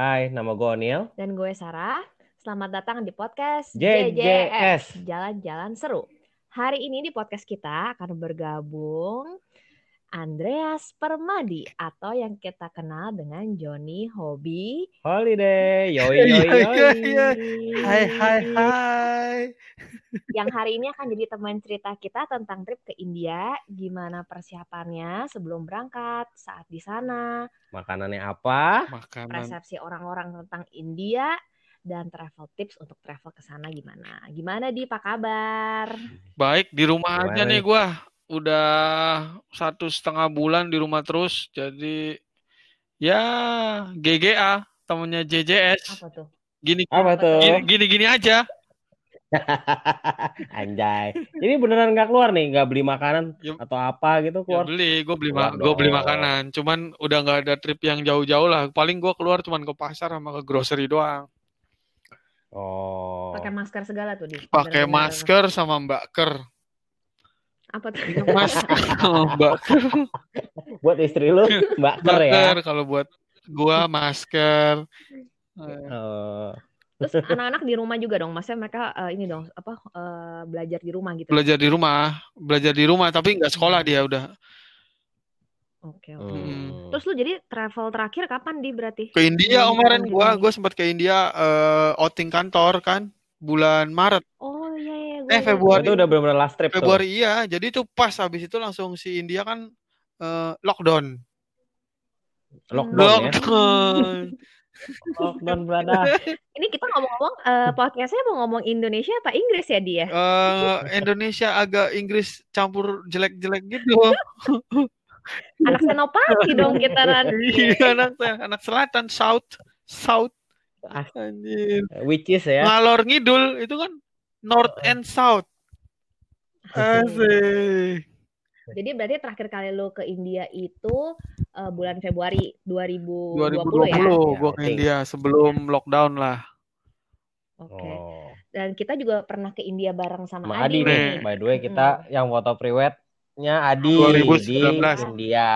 Hai, nama gue Onil. Dan gue Sarah. Selamat datang di podcast JJS. Jalan-jalan seru. Hari ini di podcast kita akan bergabung Andreas Permadi atau yang kita kenal dengan Johnny Hobi Holiday. Yoi yoi iya, yoi. iya. Hai hai hai. yang hari ini akan jadi teman cerita kita tentang trip ke India, gimana persiapannya sebelum berangkat, saat di sana, Makanannya apa? Makanan. persepsi orang-orang tentang India dan travel tips untuk travel ke sana gimana. Gimana di apa kabar? Baik di rumah Gimana aja nih nih? gua. Udah satu setengah bulan di rumah terus. Jadi ya GGA temennya JJS. Apa tuh? Gini Apa tuh? gini gini, gini aja. Anjay. Ini beneran nggak keluar nih? Nggak beli makanan Ya- atau apa gitu Ya keluar? beli, gue beli ma- gua beli makanan. Cuman udah nggak ada trip yang jauh-jauh lah. Paling gua keluar cuman ke pasar sama ke grocery doang. Oh. Pakai masker segala tuh di. Pakai masker sama Mbak Ker. Apa tuh? Mas, Mbak. Buat istri lu, Mbak Ker Mbak ya. Kalau buat gua masker. Eh, Oh. Terus anak-anak di rumah juga dong, maksudnya mereka eh, ini dong apa eh, belajar di rumah gitu. belajar di rumah, belajar di rumah tapi nggak sekolah dia udah Oke oke. Hmm. Terus lu jadi travel terakhir kapan di berarti? ke India kemarin gua gua sempat ke India eh, outing kantor kan bulan Maret Oh gue Eh. Februari. Itu udah bener-bener last trip tuh. Februari iya jadi itu pas habis itu langsung si India kan eh, lockdown Lockdown ya. lockdown Lockdown berada. Ini kita ngomong-ngomong eh, podcastnya mau ngomong Indonesia apa Inggris ya dia? Eh, Indonesia agak Inggris campur jelek-jelek gitu Anak senopati dong kita nanti. iya anak anak selatan south south Ah. anjir Which is ya. ngalor ngidul itu kan north and south Asik. Jadi berarti terakhir kali lu ke India itu eh, bulan Februari 2020, 2020 ya? gua ke Ya, India sebelum lockdown lah. Oke. Oh. Dan kita juga pernah ke India bareng sama, Sama Adi, Adi nih. By the way, kita yang foto pre-wed-nya Adi 2019. di India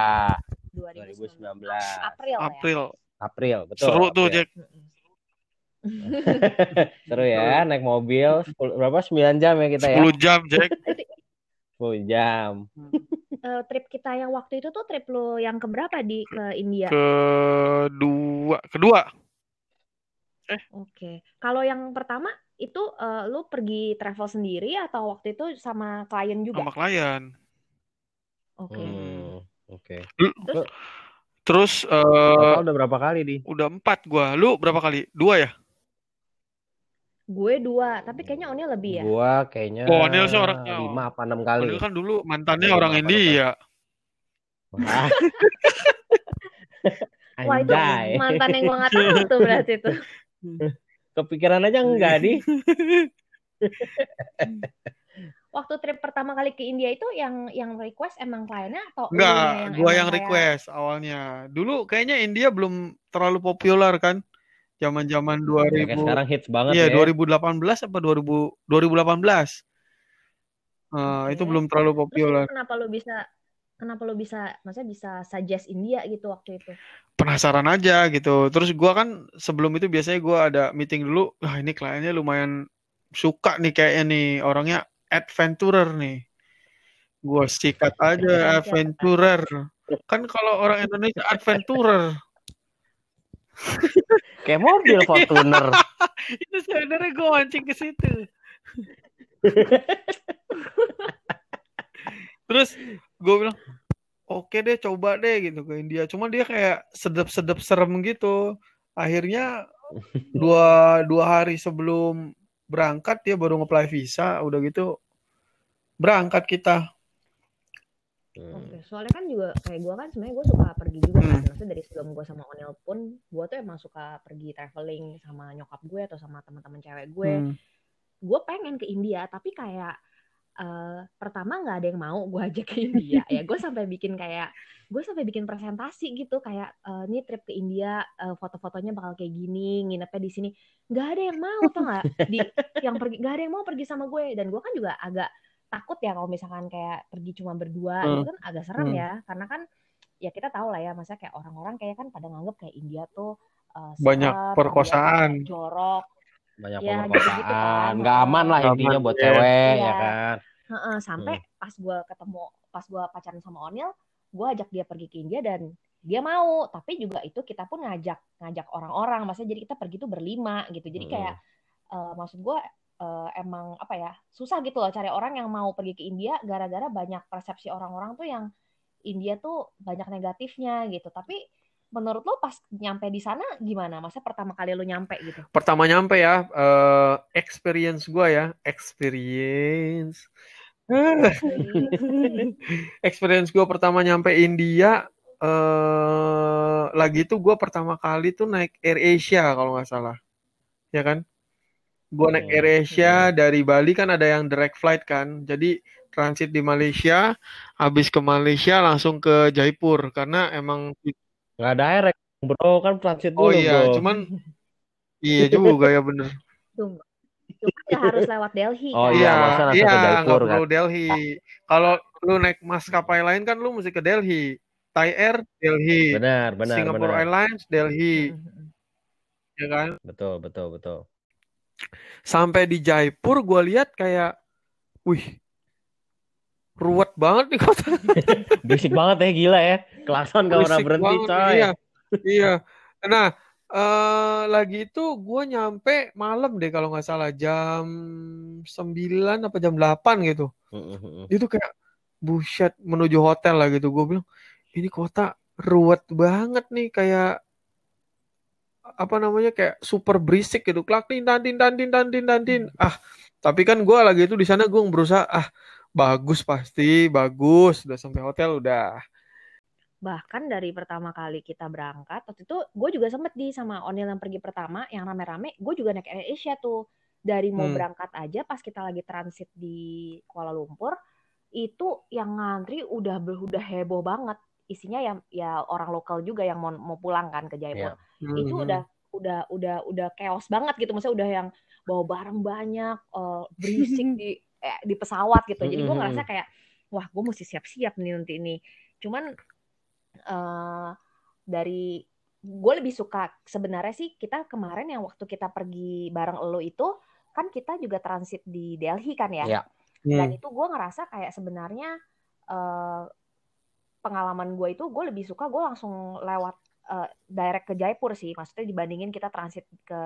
2019. 2019. April, ya. April. April, betul. Seru tuh, April. Jack. Seru ya, naik mobil 10, berapa? 9 jam ya kita ya? 10 jam, Jack. 10 jam. Eh, trip kita yang waktu itu tuh trip lu yang keberapa di ke India? Kedua, kedua. Oke. Kalau yang pertama itu eh, lu pergi travel sendiri atau waktu itu sama klien juga? sama klien. Oke. Hmm, Oke. Terus Terus eh, Total udah berapa kali di? udah empat gua. Lu berapa kali? Dua ya? Gue dua, tapi kayaknya Oni lebih ya. Gua kayaknya Oh, Neil sih orangnya- 5 apa 6 kali. Padahal kan dulu mantannya Lima orang India. Wah. Wah itu mantan yang gue nggak tahu tuh berarti tuh. Kepikiran aja enggak di? Waktu trip pertama kali ke India itu yang yang request emang kliennya atau Enggak, yang gua yang kayak- request awalnya. Dulu kayaknya India belum terlalu populer kan? Zaman-zaman Ya, kayak 2000 sekarang hits banget Iya, ya. 2018 apa 2000 2018. Eh, itu Oke. belum terlalu Terus populer. kenapa lu bisa kenapa lu bisa maksudnya bisa suggest India gitu waktu itu? Penasaran aja gitu. Terus gua kan sebelum itu biasanya gua ada meeting dulu. Wah, ini kliennya lumayan suka nih kayaknya nih orangnya adventurer nih. Gua sikat aja adventurer. Kan kalau orang Indonesia adventurer. Kayak mobil Fortuner. itu sebenarnya gua mancing ke situ. Terus gue bilang, oke deh coba deh gitu ke India. Cuma dia kayak sedep-sedep serem gitu. Akhirnya dua dua hari sebelum berangkat dia baru nge-apply visa. Udah gitu berangkat kita. Hmm. Oke, soalnya kan juga kayak gue kan sebenarnya gue suka pergi juga kan. Hmm. Maksudnya dari sebelum gue sama Onel pun, gue tuh emang suka pergi traveling sama nyokap gue atau sama teman-teman cewek gue. Hmm. Gue pengen ke India, tapi kayak eh, pertama nggak ada yang mau gue ajak ke India. ya gue sampai bikin kayak gue sampai bikin presentasi gitu kayak eh, ini trip ke India, eh, foto-fotonya bakal kayak gini, nginepnya di sini. Nggak ada yang mau tau nggak? Di yang pergi nggak ada yang mau pergi sama gue dan gue kan juga agak takut ya kalau misalkan kayak pergi cuma berdua Hmm. itu kan agak serem Hmm. ya karena kan ya kita tahu lah ya masa kayak orang-orang kayak kan pada nganggep kayak India tuh eh, Banyak serem, perkosaan. kayak jorok. Banyak Ya, gitu-gitu kan. pemerkosaan. Nggak aman lah intinya aman, buat iya. cewek Iya. ya kan. Heeh, sampai pas gue ketemu, pas gue pacaran sama Onil, gue ajak dia pergi ke India dan dia mau. Tapi juga itu kita pun ngajak ngajak orang-orang. Maksudnya jadi kita pergi tuh berlima gitu. Jadi Mm-mm. kayak eh, maksud gue eh, emang apa ya susah gitu loh cari orang yang mau pergi ke India gara-gara banyak persepsi orang-orang tuh yang India tuh banyak negatifnya gitu. Tapi menurut lo pas nyampe di sana gimana? Masa pertama kali lo nyampe gitu? Pertama nyampe ya, eh, experience gua ya, experience. experience gue pertama nyampe India eh lagi itu gue pertama kali tuh naik Air Asia kalau nggak salah ya kan gue naik Oke. Air Asia dari Bali kan ada yang direct flight kan jadi transit di Malaysia habis ke Malaysia langsung ke Jaipur karena emang Nggak ada direct bro kan transit dulu oh iya bro. cuman iya juga ya bener. Cuma nggak harus lewat Delhi Oh kan? iya, iya iya nggak Jaipur, perlu Delhi kalau lu naik maskapai lain kan lu mesti ke Delhi Thai Air Delhi Benar benar Singapore benar. Airlines Delhi Mm-mm. ya kan Betul betul betul. Sampai di Jaipur gue lihat kayak wih ruwet banget nih kota Berisik banget ya gila ya. Gak pernah Berisik berhenti banget. coy. iya iya nah eh lagi itu gue nyampe malam deh kalau nggak salah jam 9 apa jam 8 gitu itu kayak buset menuju hotel lah gitu gue bilang ini kota ruwet banget nih kayak apa namanya kayak super berisik gitu klak tin tan tin tan tin tan tin tan tin ah tapi kan gue lagi itu di sana gue berusaha ah bagus pasti bagus udah sampai hotel udah Bahkan dari pertama kali kita berangkat, waktu itu gue juga sempet di sama Onil yang pergi pertama, yang rame-rame, gue juga naik Air Asia tuh. Dari mau Hmm. berangkat aja pas kita lagi transit di Kuala Lumpur, itu yang ngantri udah ber- udah heboh banget. Isinya ya ya orang lokal juga yang mau mau pulang kan ke Jaipur. Iya. Itu Hmm. udah udah udah udah chaos banget gitu. Maksudnya udah yang bawa barang banyak, eh, berisik di eh, di pesawat gitu. Jadi gue Mm-mm. ngerasa kayak wah gue mesti siap-siap nih nanti ini. Cuman eh dari gue lebih suka sebenarnya sih kita kemarin yang waktu kita pergi bareng lo itu kan kita juga transit di Delhi kan ya. Dan Hmm. itu gue ngerasa kayak sebenarnya eh pengalaman gue itu gue lebih suka gue langsung lewat eh, direct ke Jaipur sih. Maksudnya dibandingin kita transit ke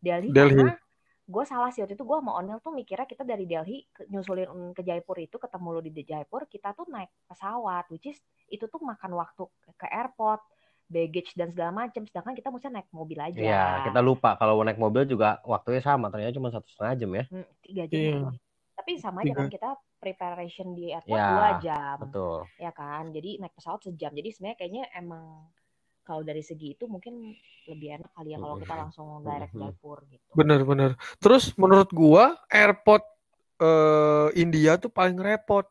Delhi, Delhi. karena gue salah sih waktu itu gue sama Onel tuh mikirnya kita dari Delhi ke- nyusulin ke Jaipur itu ketemu lo di Jaipur kita tuh naik pesawat which is itu tuh makan waktu ke- ke airport baggage dan segala macam sedangkan kita mesti naik mobil aja Iya, kita lupa kalau naik mobil juga waktunya sama, ternyata cuma satu setengah jam ya. Hmm, tiga jam Iya. kali. tapi sama aja kan kita preparation di airport Ya, dua jam Betul. ya kan jadi naik pesawat sejam jadi sebenarnya kayaknya emang kalau dari segi itu mungkin lebih enak kali ya kalau kita langsung direct Mhm. Jaipur gitu bener-bener terus menurut gua airport eh, India tuh paling repot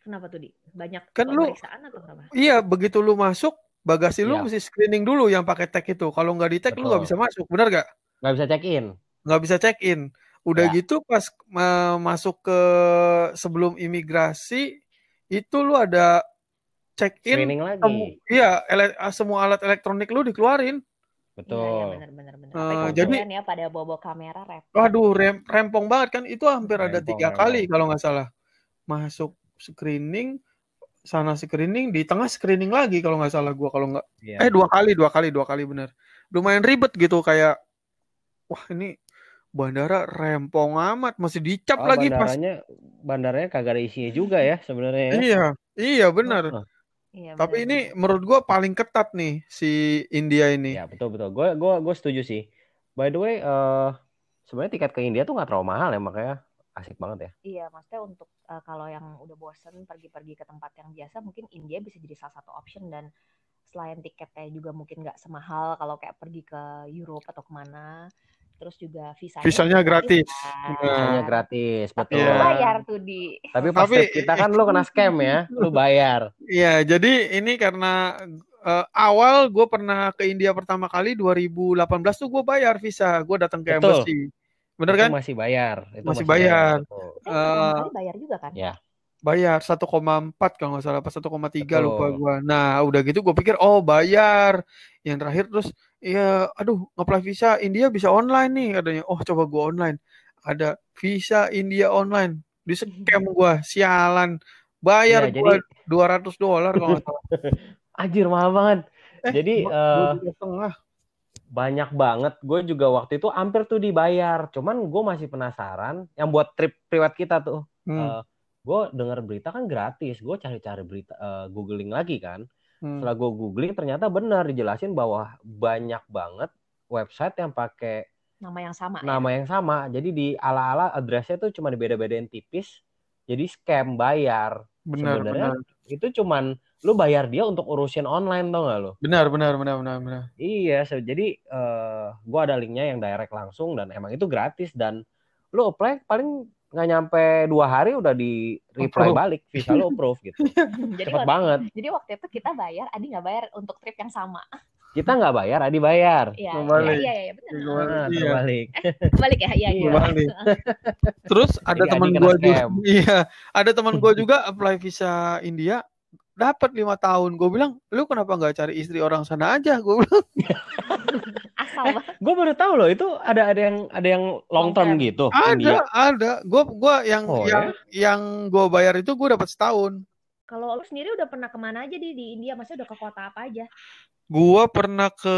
kenapa tuh di banyak Kan lu- pemeriksaan atau kenapa Iya, begitu lu masuk, bagasi lu Iya. mesti screening dulu yang pakai tag itu. Kalau nggak di tag lu nggak bisa masuk, benar nggak? Nggak bisa check in. Nggak bisa check in. Udah Ya. gitu pas ma- masuk ke sebelum imigrasi itu lu ada check in. Screening lagi. iya, ele- semua alat elektronik lu dikeluarin. Iya Betul. benar benar benar. Eh, Apa jadi- jadi ya pada bawa kamera rep. Waduh, rem- rempong banget kan. Itu hampir ada Rempong, tiga rempong. kali kalau nggak salah. Masuk screening, sana screening, di tengah screening lagi kalau nggak salah gua kalau nggak Iya. Eh dua kali, dua kali, dua kali bener. Lumayan ribet gitu kayak, wah ini bandara rempong amat, masih dicap Oh, lagi pas. bandaranya bandaranya kagak ada isinya juga ya sebenarnya ya. Iya, iya bener. Heeh. Iya, Tapi benar, ini benar. menurut gua paling ketat nih si India ini. Iya, betul betul. Gue gua gua setuju sih. By the way, eh sebenarnya tiket ke India tuh nggak terlalu mahal ya makanya asik banget ya. Iya, maksudnya untuk eh, kalau yang udah bosen pergi-pergi ke tempat yang biasa, mungkin India bisa jadi salah satu option dan selain tiketnya juga mungkin nggak semahal kalau kayak pergi ke Europe atau ke mana. Terus juga visanya, Visanya gratis. kan. Nah. Hanya gratis, Tapi betul. Iya. bayar tuh di. Tapi pas Tapi- kita kan lu kena scam ya, lu bayar. Iya, jadi ini karena eh, awal gue pernah ke India pertama kali 2018 tuh gue bayar visa, gue datang ke Betul. embassy. Bener Itu kan? masih bayar. Itu Masih bayar. betul. Eh, pertama Eh, kali bayar juga kan? Ya. Bayar 1,4 kalau nggak salah apa 1,3 lupa gua. Nah, udah gitu gue pikir oh bayar. Yang terakhir terus ya aduh nge-apply visa India bisa online nih katanya. Oh, coba gua online. Ada visa India online. Di scam gua, sialan. Bayar Ya, gua jadi 200 dolar kalau nggak salah. anjir mahal banget. Eh, Jadi setengah. banyak banget. Gue juga waktu itu hampir tuh dibayar. Cuman gue masih penasaran. Yang buat trip priwat kita tuh. Hmm, eh, gue dengar berita kan gratis. Gue cari-cari berita, eh, googling lagi kan. hmm. Setelah gue googling ternyata benar dijelasin bahwa banyak banget website yang pakai Nama yang sama ya. nama yang sama. Jadi di ala-ala addressnya tuh cuma dibeda-bedain tipis. Jadi scam bayar. Benar, Sebenarnya benar. itu cuman lu bayar dia untuk urusin online tau gak lu? Benar, benar, benar, benar, benar. Iya, jadi eh gua ada linknya yang direct langsung dan emang itu gratis dan lu apply paling nggak nyampe dua hari udah di reply Approve. balik visa lu approve gitu. jadi Cepet waktu, banget. jadi waktu itu kita bayar, Adi nggak bayar untuk trip yang sama. Kita nggak bayar, Adi bayar. Iya, iya, Kembali. iya, iya, benar. Kembali. Nah, Iya. terbalik. Balik ya, iya, iya. Iya. Kembali. Terus ada teman gua juga, iya, ada teman gua juga apply visa India dapat lima tahun. Gue bilang, lu kenapa nggak cari istri orang sana aja? Gue bilang, Asal Eh, Gue baru tahu loh itu ada ada yang ada yang long term gitu ada, India. ada. Gue gua yang Oh, yang yang gue bayar itu gue dapat setahun. Kalau lu sendiri udah pernah ke mana aja di di India? Maksudnya udah ke kota apa aja? Gua pernah ke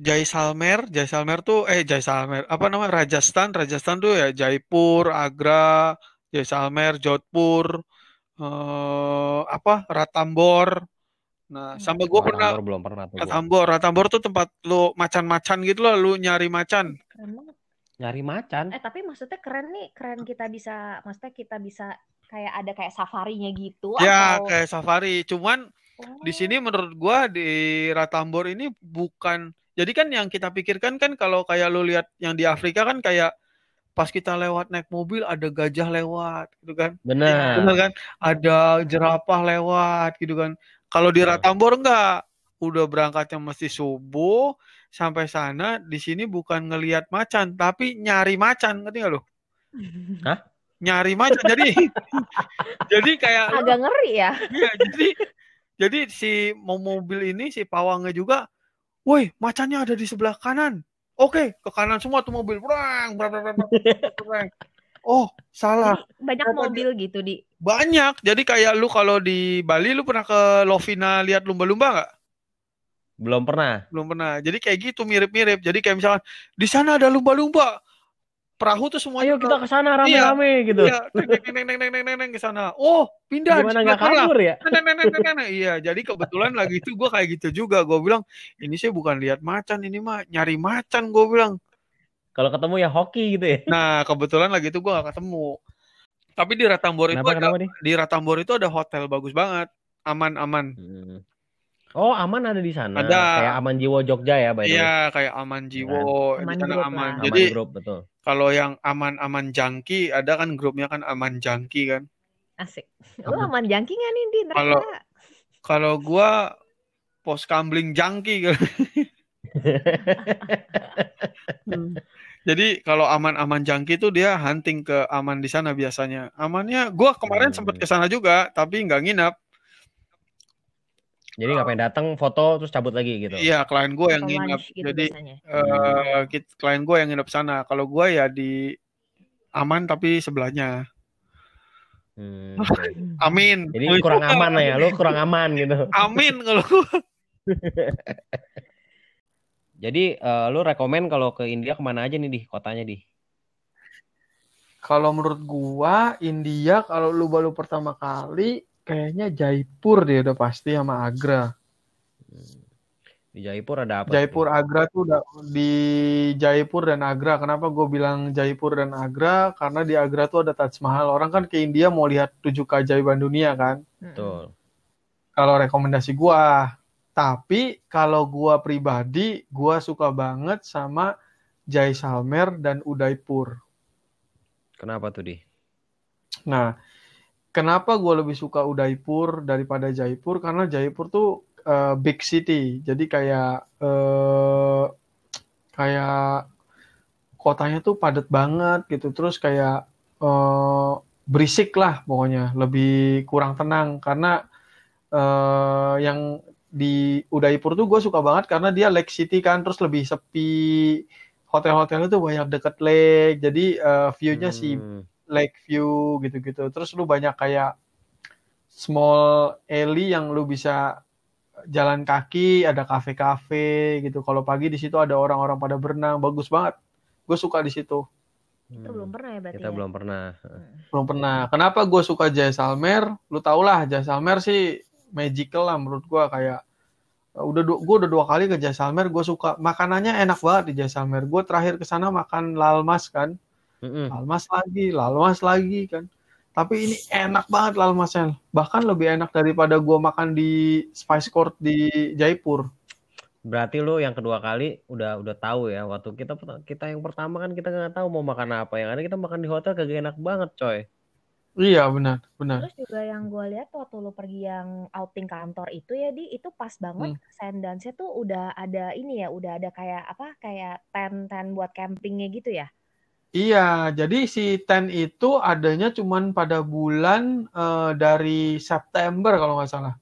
Jaisalmer, Jaisalmer tuh eh Jaisalmer, apa namanya? Rajasthan, Rajasthan tuh ya Jaipur, Agra, Jaisalmer, Jodhpur, eh apa? Ratambor. Nah, sama gue pernah Tambor belum pernah tuh gua. Ratambor, Ratambor tuh tempat lu macan-macan gitu loh, lu nyari macan. Keren banget. Nyari macan. Eh tapi maksudnya keren nih, keren kita bisa, maksudnya kita bisa kayak ada kayak safarinya gitu Ya, atau kayak safari. Cuman Oh. di sini menurut gua di Ratambor ini bukan jadi kan yang kita pikirkan kan kalau kayak lu lihat yang di Afrika kan kayak pas kita lewat naik mobil ada gajah lewat gitu kan Benar. bener kan ada jerapah lewat gitu kan kalau di Betul. Ratambor enggak udah berangkatnya mesti subuh sampai sana di sini bukan ngelihat macan tapi nyari macan ngerti nggak lu Hah? nyari macan jadi jadi kayak agak ngeri ya. Iya, jadi jadi si mau mobil ini si pawangnya juga, woi macannya ada di sebelah kanan. Oke, ke kanan semua tuh mobil. Brang, brang, brang, brang, brang, brang. Oh, salah. Jadi banyak Apa mobil gitu di Banyak. Jadi kayak lu kalau di Bali lu pernah ke Lovina lihat lumba-lumba nggak? Belum pernah. Belum pernah. Jadi kayak gitu mirip-mirip. Jadi kayak misalkan di sana ada lumba-lumba. Perahu tuh semuanya Ayo kita ke sana rame-rame gitu. Iya, neng neng neng neng neng neng neng ke sana. Oh, pindah di Gimana nggak kabur ya? Nah, nah, nah, nah, nah. Iya, jadi kebetulan lagi itu gue kayak gitu juga. Gue bilang, ini sih bukan lihat macan, ini mah nyari macan. Gue bilang. Kalau ketemu ya hoki gitu ya. Nah, kebetulan lagi itu gue gak ketemu. Tapi di Ratambor itu Kenapa ada, kenapa nih? di Ratambor itu ada hotel bagus banget, aman-aman. Hmm. Oh aman ada di sana. Ada. Kayak aman jiwa Jogja ya by the way. Iya, kayak aman jiwo Aman di sana Group aman. Aman Jadi grup betul. kalau yang aman-aman jangki, ada kan grupnya kan aman jangki kan. asik. Lu aman jangki nggak nih di neraka? Kalau- Kalau gue pos kambling jangki. kan. Jadi kalau aman-aman jangki itu dia hunting ke aman di sana biasanya. Amannya, gua kemarin Hmm. sempet ke sana juga, tapi nggak nginap. Jadi ngapain datang foto terus cabut lagi gitu. Iya, klien gua yang nginap. gitu Jadi biasanya. eh kit- klien gua yang nginap sana. Kalau gua ya di aman tapi sebelahnya. Hmm. Amin. Jadi kurang aman lah ya, lu kurang aman gitu. Amin kalau gua. Jadi eh, lu rekomen kalau ke India ke mana aja nih di kotanya di? Kalau menurut gua India kalau lu baru pertama kali kayaknya Jaipur dia udah pasti sama Agra. Di Jaipur ada apa? Jaipur Agra tuh udah di Jaipur dan Agra. Kenapa gue bilang Jaipur dan Agra? Karena di Agra tuh ada Taj Mahal. Orang kan ke India mau lihat tujuh keajaiban dunia kan. Betul. Kalau rekomendasi gua. Tapi kalau gua pribadi, gua suka banget sama Jaisalmer dan Udaipur. Kenapa tuh di? Nah, kenapa gua lebih suka Udaipur daripada Jaipur? Karena Jaipur tuh eh, big city. Jadi kayak eh, kayak kotanya tuh padat banget gitu. Terus kayak eh, berisik lah pokoknya, lebih kurang tenang karena uh, yang di Udaipur tuh gue suka banget karena dia Lake City kan terus lebih sepi. Hotel-hotel itu banyak deket lake jadi uh, view-nya hmm. sih lake view gitu-gitu. Terus lu banyak kayak small alley yang lu bisa jalan kaki ada kafe-kafe gitu. Kalau pagi di situ ada orang-orang pada berenang bagus banget. Gue suka di situ. Kita hmm. belum pernah ya berarti kita ya? belum pernah. Belum pernah. Kenapa gue suka Jaisalmer? Lu tau lah Jaisalmer sih magical lah menurut gue kayak udah gue udah dua kali ke Jaisalmer gue suka. Makanannya enak banget di Jaisalmer gue terakhir ke sana makan lalmas kan. Mm-hmm. lalmas lagi lalmas lagi kan. Tapi ini enak banget lalmasnya. Bahkan lebih enak daripada gue makan di Spice Court di Jaipur. Berarti lo yang kedua kali udah udah tahu ya. Waktu kita kita yang pertama kan kita nggak tahu mau makan apa yang ada kita makan di hotel kagak enak banget coy Iya benar, benar. Terus juga yang gue lihat waktu lu pergi yang outing kantor itu ya di itu pas banget hmm. Sandance tuh udah ada ini ya, udah ada kayak apa kayak tent-tent buat campingnya gitu ya? Iya, jadi si tent itu adanya cuman pada bulan uh, dari September kalau nggak salah.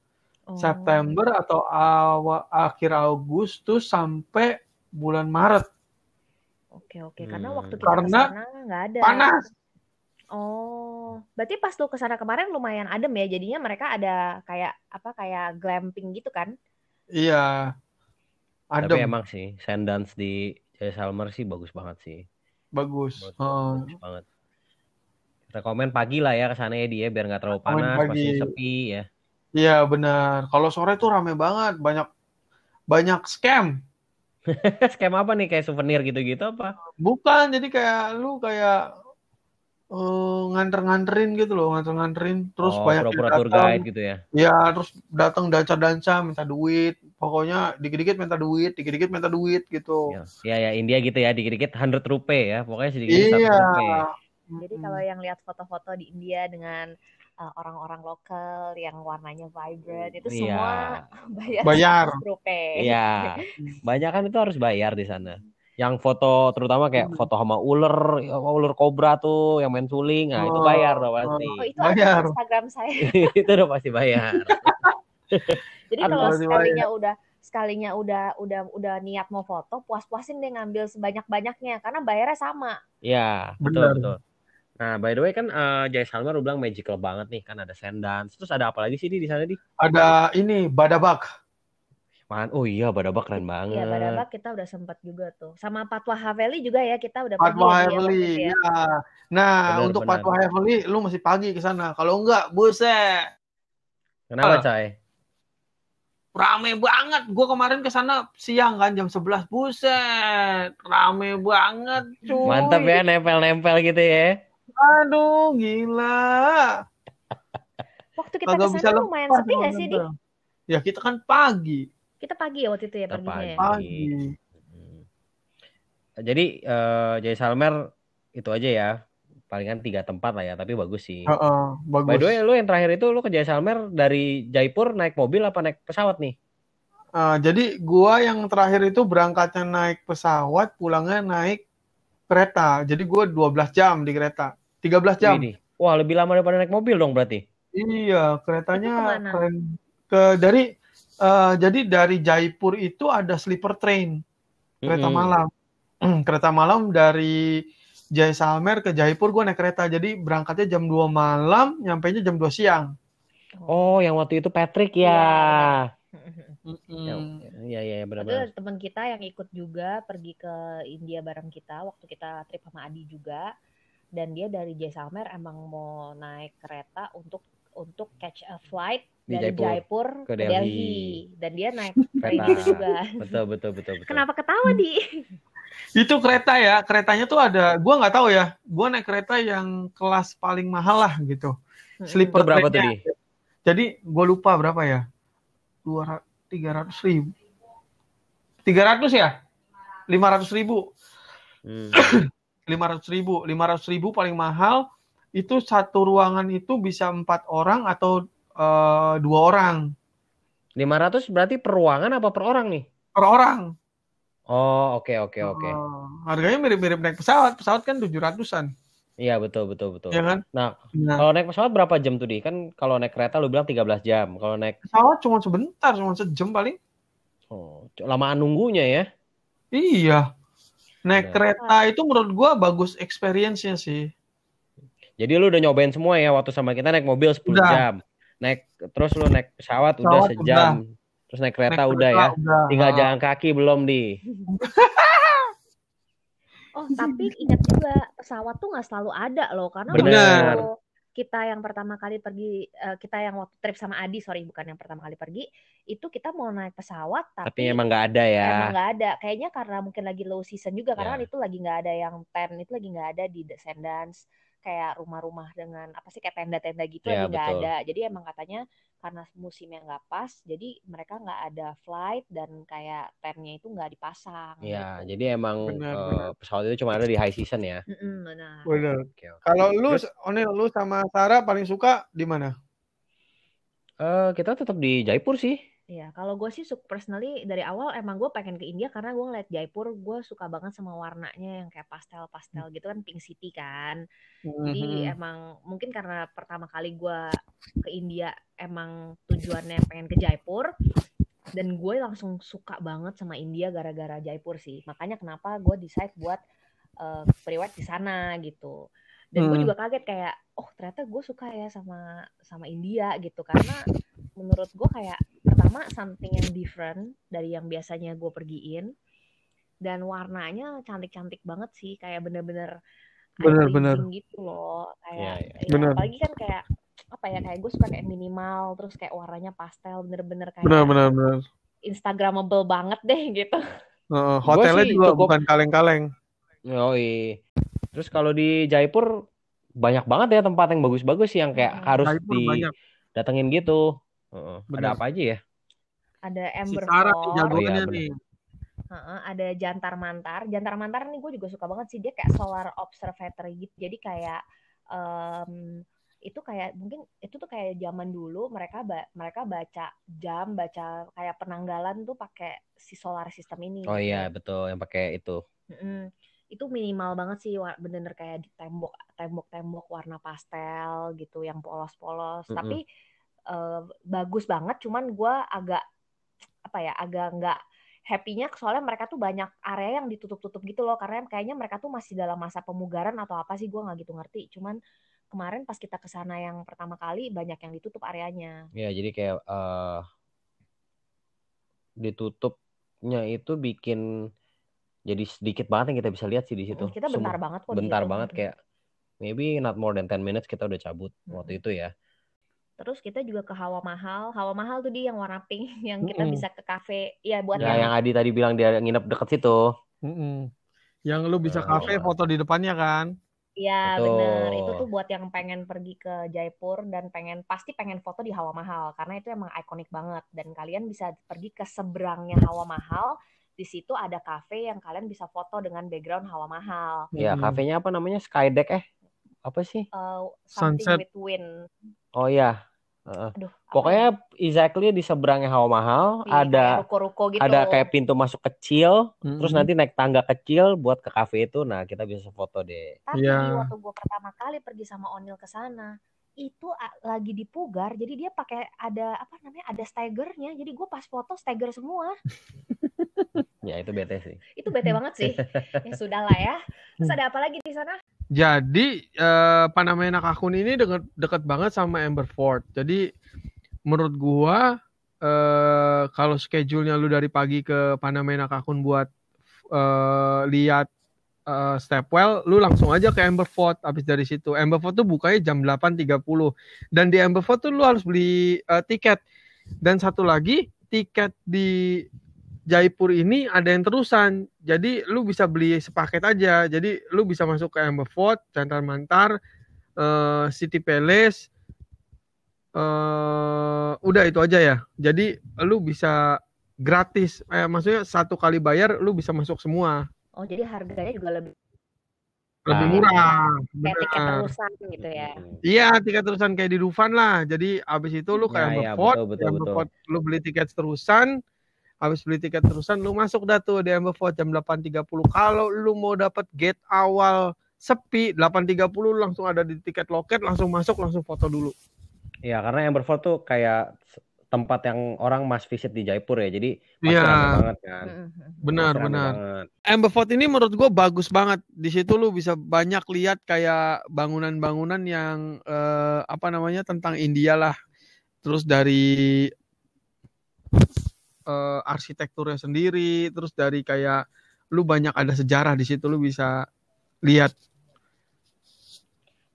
Oh. September atau awal akhir Agustus sampai bulan Maret. Oke oke, karena waktu kita Karena nggak ada. Panas. Oh, berarti pas lu ke sana kemarin lumayan adem ya. Jadinya mereka ada kayak apa kayak glamping gitu kan? Iya. Adem. Tapi emang sih Sundance di Jaisalmer sih bagus banget sih. Bagus. Bagus, oh. bagus banget. Rekomen pagi lah ya ke sana ya dia biar nggak terlalu panas, masih sepi ya. Iya benar. Kalau sore tuh rame banget, banyak banyak scam. scam apa nih kayak souvenir gitu-gitu apa? Bukan, jadi kayak lu kayak uh, nganter-nganterin gitu loh, nganter-nganterin terus oh, banyak pura-pura tour guide gitu ya. Ya, terus datang danca-danca minta duit. Pokoknya dikit-dikit minta duit, dikit-dikit minta duit gitu. Ya, ya, India gitu ya, dikit-dikit 100 rupiah ya. Pokoknya sedikit iya. Jadi kalau yang lihat foto-foto di India dengan uh, orang-orang lokal yang warnanya vibrant itu iya. semua bayar. Bayar. Iya. Banyak kan itu harus bayar di sana yang foto terutama kayak foto sama ular ular kobra tuh yang main suling nah itu bayar loh pasti oh, itu bayar. ada Instagram saya itu udah pasti bayar jadi kalau sekalinya bayar. udah sekalinya udah udah udah niat mau foto puas-puasin deh ngambil sebanyak-banyaknya karena bayarnya sama ya betul Benar. betul Nah, by the way kan uh, Jay Salman udah bilang magical banget nih, kan ada Sendance. Terus ada apa lagi sih di sana di? Ada ini Badabak. Man, oh iya Badabak keren banget. Iya Badabak kita udah sempat juga tuh. Sama Patwa Haveli juga ya kita udah Patwa ya, Haveli. Ya. ya. Nah, benar, untuk benar. Patwa Haveli lu masih pagi ke sana. Kalau enggak, buset. Kenapa, uh, Cai? Rame banget. Gua kemarin ke sana siang kan jam 11. Buset. Rame banget, cuy. Mantap ya nempel-nempel gitu ya. Aduh, gila. Waktu kita ke sana lumayan sepi gak sih, Di? Ya kita kan pagi. Kita pagi ya waktu itu ya paginya pagi. ya. Pagi. Hmm. Jadi uh, Jay Salmer itu aja ya. Palingan tiga tempat lah ya, tapi bagus sih. Uh, uh, bagus. By the way, lu yang terakhir itu lu ke Jay Salmer dari Jaipur naik mobil apa naik pesawat nih? Uh, jadi gua yang terakhir itu berangkatnya naik pesawat, pulangnya naik kereta. Jadi gua 12 jam di kereta. 13 jam. Ini. Wah, lebih lama daripada naik mobil dong berarti. Iya, keretanya keren. Ke dari uh, jadi dari Jaipur itu ada sleeper train kereta mm -hmm. malam. kereta malam dari Jaisalmer ke Jaipur gue naik kereta. Jadi berangkatnya jam 2 malam, nyampe nya jam 2 siang. Oh, yang waktu itu Patrick ya. Iya, iya, benar-benar. teman kita yang ikut juga pergi ke India bareng kita waktu kita trip sama Adi juga. Dan dia dari Jaisalmer emang mau naik kereta untuk untuk catch a flight di dari Jaipur, Jaipur ke, Delhi. Delhi dan dia naik kereta gitu juga. Betul betul betul betul. Kenapa ketawa di? Itu kereta ya, keretanya tuh ada, gua nggak tahu ya. Gua naik kereta yang kelas paling mahal lah gitu. Sleeper berapa tuh di? Jadi gue lupa berapa ya? Dua tiga ratus ribu. Tiga ratus ya? Lima ratus ribu. Hmm. Lima ratus ribu. Lima ratus ribu paling mahal. Itu satu ruangan itu bisa empat orang atau uh, dua orang. 500 berarti per ruangan apa per orang nih? Per orang. Oh, oke okay, oke okay, oke. Okay. Uh, harganya mirip-mirip naik pesawat. Pesawat kan 700-an. Iya betul betul betul. ya kan? Nah, Nah, kalau naik pesawat berapa jam tuh di? Kan kalau naik kereta lu bilang 13 jam. Kalau naik pesawat cuma sebentar, cuma sejam paling. oh, lamaan nunggunya ya. Iya. Naik Benar. kereta itu menurut gua bagus experience-nya sih. Jadi lu udah nyobain semua ya waktu sama kita naik mobil 10 Udah. jam. Naik terus lu naik pesawat, udah Pesawat sejam. Terus naik kereta Naik udah kereta ya. udah. Tinggal Ah. jalan kaki belum di. Oh, tapi ingat juga pesawat tuh nggak selalu ada loh karena Benar. waktu kita yang pertama kali pergi eh, kita yang waktu trip sama Adi sorry bukan yang pertama kali pergi itu kita mau naik pesawat Tapi tapi, emang nggak ada ya. emang nggak ada kayaknya karena mungkin lagi low season juga karena Ya. kan itu lagi nggak ada yang tent itu lagi nggak ada di Descendants kayak rumah-rumah dengan apa sih kayak tenda-tenda gitu Ya, nggak ada jadi emang katanya karena musimnya nggak pas jadi mereka nggak ada flight dan kayak tentnya itu nggak dipasang Iya, gitu. jadi emang Benar, eh, benar. pesawat itu cuma ada di high season ya. Mm-mm, benar oke. Kalau lu, Onel, lu sama Sarah paling suka di mana? eh, kita tetap di Jaipur sih. Iya, kalau gue sih personally dari awal emang gue pengen ke India karena gue ngeliat Jaipur gue suka banget sama warnanya yang kayak pastel-pastel gitu kan pink city kan. Jadi Mhm. emang mungkin karena pertama kali gue ke India emang tujuannya pengen ke Jaipur dan gue langsung suka banget sama India gara-gara Jaipur sih. Makanya kenapa gue decide buat uh, priwet di sana gitu. Dan gue Hmm. juga kaget kayak oh ternyata gue suka ya sama sama India gitu karena menurut gue kayak pertama something yang different dari yang biasanya gue pergiin dan warnanya cantik-cantik banget sih kayak bener-bener Bener, bener. pleasing gitu loh kayak Iya, iya. ya, Bener. apalagi kan kayak apa ya kayak gue suka kayak minimal terus kayak warnanya pastel bener-bener kayak Benar, benar, benar. instagramable banget deh gitu Heeh, hotelnya sih juga cukup- bukan kaleng-kaleng. Yoi. Terus kalau di Jaipur banyak banget ya tempat yang bagus-bagus sih yang kayak Hmm. harus Jaipur banyak. didatengin gitu. Heeh. Ada Bener. apa aja ya? Ada Si Amber Sarah jagoannya Oh, iya, nih. Heeh, ada Jantar Mantar. Jantar Mantar nih gue juga suka banget sih. Dia kayak solar observatory gitu. Jadi kayak em, itu kayak mungkin itu tuh kayak zaman dulu mereka ba- mereka baca jam, baca kayak penanggalan tuh pakai si solar system ini. Oh gitu. iya, betul yang pakai itu. Mm-mm. Itu minimal banget sih, bener-bener kayak di tembok tembok-tembok warna pastel gitu, yang polos-polos. Mm-mm. Tapi eh, bagus banget. Cuman gue agak apa ya, agak nggak happy-nya soalnya mereka tuh banyak area yang ditutup-tutup gitu loh. Karena kayaknya mereka tuh masih dalam masa pemugaran atau apa sih gue nggak gitu ngerti. Cuman kemarin pas kita ke sana yang pertama kali banyak yang ditutup areanya. Ya, jadi kayak eh ditutupnya itu bikin jadi sedikit banget yang kita bisa lihat sih di situ. Kita bentar Semua- banget kok bentar banget kayak maybe not more than 10 minutes kita udah cabut Mm. waktu itu ya. Terus kita juga ke Hawa Mahal. Hawa Mahal tuh dia yang warna pink yang kita Mm-mm. bisa ke kafe. Ya buat Ya, yang Adi tadi bilang dia nginep deket situ. Mm-mm. Yang lu bisa kafe iya. foto di depannya kan? Iya bener, itu tuh buat yang pengen pergi ke Jaipur dan pengen pasti pengen foto di Hawa Mahal karena itu emang ikonik banget dan kalian bisa pergi ke seberangnya Hawa Mahal. Di situ ada cafe yang kalian bisa foto dengan background Hawa Mahal. Ya, Mm-mm. kafenya apa namanya? Skydeck eh? Apa sih? Uh, something Sunset. with wind. Oh iya. Heeh. Aduh, apa ya? Pokoknya exactly di seberangnya Hawa Mahal Di kayak ada ruko-ruko gitu. ada kayak pintu masuk kecil, terus Mm-mm. nanti naik tangga kecil buat ke kafe itu. Nah, kita bisa foto deh. Tapi Iya. waktu gue pertama kali pergi sama Onil ke sana, itu a- lagi dipugar, jadi dia pakai ada apa namanya, ada staggernya. Jadi gue pas foto stagger semua. Ya, itu bete sih. Itu bete banget sih. Ya sudah lah ya. Terus ada apa lagi di sana? Jadi eh, Panamena Kakun ini deket, deket banget sama Amber Fort. Jadi menurut gua eh, kalau schedule-nya lu dari pagi ke Panamena Kakun buat eh, lihat eh, Stepwell, lu langsung aja ke Amber Fort habis dari situ. Amber Fort tuh bukanya jam 8.30 dan di Amber Fort tuh lu harus beli eh, tiket. Dan satu lagi, tiket di Jaipur ini ada yang terusan. Jadi lu bisa beli sepaket aja. Jadi lu bisa masuk ke Amber Fort, Cantar Mantar, eh, City Palace. eh udah itu aja ya. Jadi lu bisa gratis. Eh, maksudnya satu kali bayar lu bisa masuk semua. Oh, jadi harganya juga lebih Lebih Nah. murah. kayak tiket terusan gitu ya. Hmm. Iya, tiket terusan kayak di Dufan lah. Jadi abis itu lu ke Ya, Amber ya, betul, lu beli tiket terusan. Habis beli tiket terusan lu masuk dah tuh di Amber Fort jam 8.30. Kalau lu mau dapat gate awal sepi 8.30 langsung ada di tiket loket langsung masuk langsung foto dulu. Iya, karena Amber Fort tuh kayak tempat yang orang mas visit di Jaipur ya. Jadi pasti Iya. rame banget kan. Benar, Pasti benar. Amber Fort ini menurut gue bagus banget. Di situ lu bisa banyak lihat kayak bangunan-bangunan yang eh, apa namanya tentang India lah. Terus dari eh, arsitekturnya sendiri, terus dari kayak lu banyak ada sejarah di situ lu bisa lihat.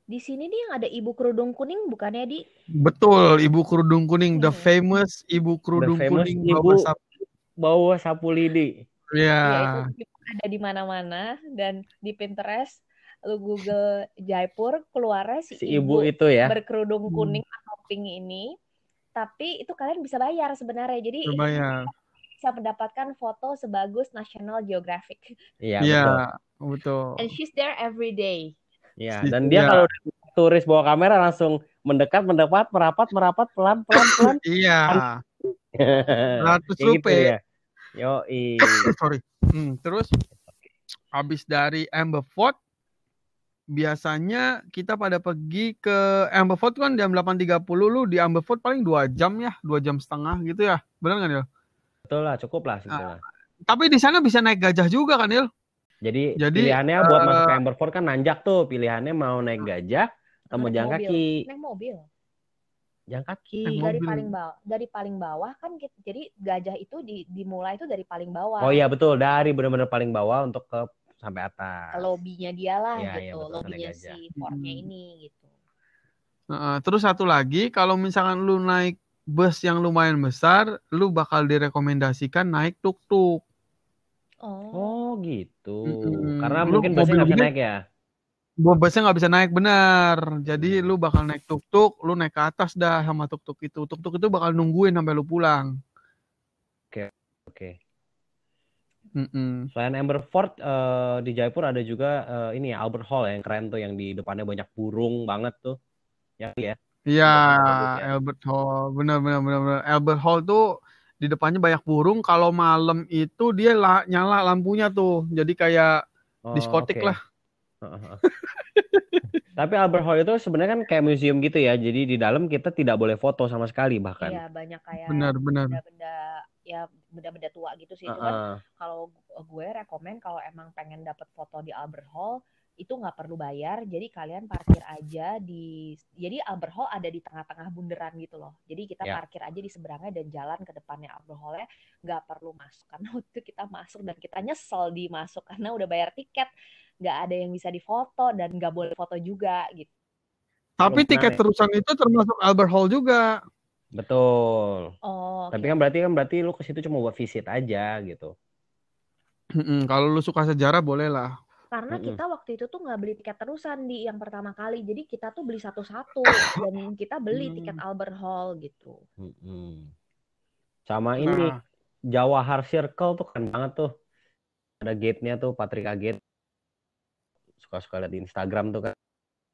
Di sini nih yang ada ibu kerudung kuning bukannya di? Betul, Ibu Kerudung Kuning, the Hmm. famous Ibu Kerudung famous Kuning Ibu. Bawa Sap- Bawa sapu lidi. Ya. Ya, itu ada di mana-mana dan di Pinterest lu Google Jaipur keluarnya si, Si ibu itu ya. berkerudung Hmm. kuning atau pink ini. Tapi itu kalian bisa bayar sebenarnya. Jadi Terbayar. bisa mendapatkan foto sebagus National Geographic. Iya, Iya, betul. betul. And she's there every day. Iya, Situ dan dia ya. kalau turis bawa kamera langsung mendekat, mendekat, merapat, merapat, pelan, pelan, pelan. Iya. Ratus gitu rupiah. ya. Yo, Sorry. Hmm, terus habis dari Amber Fort biasanya kita pada pergi ke Amber Fort kan jam 8.30 lu di Amber Fort paling dua jam ya, dua jam setengah gitu ya. Benar kan ya? betul lah, cukup lah sebetulnya. Tapi di sana bisa naik gajah juga kan, Il? Jadi, Jadi, pilihannya buat eh, masuk ke Amber Fort kan nanjak tuh. Pilihannya mau naik gajah atau mau Naik jalan mobil. kaki. Naik mobil. Jalan kaki. Naik Dari mobil. paling bawah, dari paling bawah kan jadi gajah itu di, dimulai itu dari paling bawah. Oh iya betul, dari benar-benar paling bawah untuk ke sampai atas. Ke lobbynya dia lah iya, gitu, betul, lobbynya si fortnya Hmm. ini gitu. Heeh, terus satu lagi, kalau misalkan lu naik bus yang lumayan besar, lu bakal direkomendasikan naik tuk-tuk. Oh. Oh gitu. Mm-mm. Karena Lu mungkin busnya nggak bisa naik ya. Bu- Busnya nggak bisa naik benar. Jadi lu bakal naik tuk-tuk, lu naik ke atas dah sama tuk-tuk itu. Tuk-tuk itu bakal nungguin sampai lu pulang. Oke. Mm-mm. Selain Amber Fort eh, di Jaipur ada juga eh, ini ya Albert Hall yang keren tuh yang di depannya banyak burung banget tuh. Ya ya. Iya, ya. Albert Hall, benar benar benar benar. Albert Hall tuh di depannya banyak burung. Kalau malam itu dia la- nyala lampunya tuh, jadi kayak Oh, diskotik oke. lah. Heeh. Tapi Albert Hall itu sebenarnya kan kayak museum gitu ya. Jadi di dalam kita tidak boleh foto sama sekali bahkan. Iya, banyak kayak Benar benar. benda-benda ya benda-benda tua gitu sih. Cuman Heeh. kalau gu- gue rekomen kalau emang pengen dapet foto di Albert Hall itu nggak perlu bayar jadi kalian parkir aja di jadi Albert Hall ada di tengah-tengah bundaran gitu loh jadi kita Ya. parkir aja di seberangnya dan jalan ke depannya Albert Hall-nya nggak perlu masuk karena waktu itu kita masuk dan kita nyesel di masuk karena udah bayar tiket nggak ada yang bisa difoto dan nggak boleh foto juga gitu Tapi tiket ya. terusan itu termasuk Albert Hall juga. Betul. oh Tapi oke. kan berarti kan berarti lu ke situ cuma buat visit aja gitu. Kalau lu suka sejarah boleh lah. Karena Mm-mm. kita waktu itu tuh nggak beli tiket terusan di yang pertama kali jadi kita tuh beli satu-satu dan kita beli Hmm. tiket Albert Hall gitu Mm-mm. Sama ini Nah, Jawahar Circle tuh keren banget tuh. Ada gate-nya tuh Patrika Gate. Suka-suka lihat di Instagram tuh kan.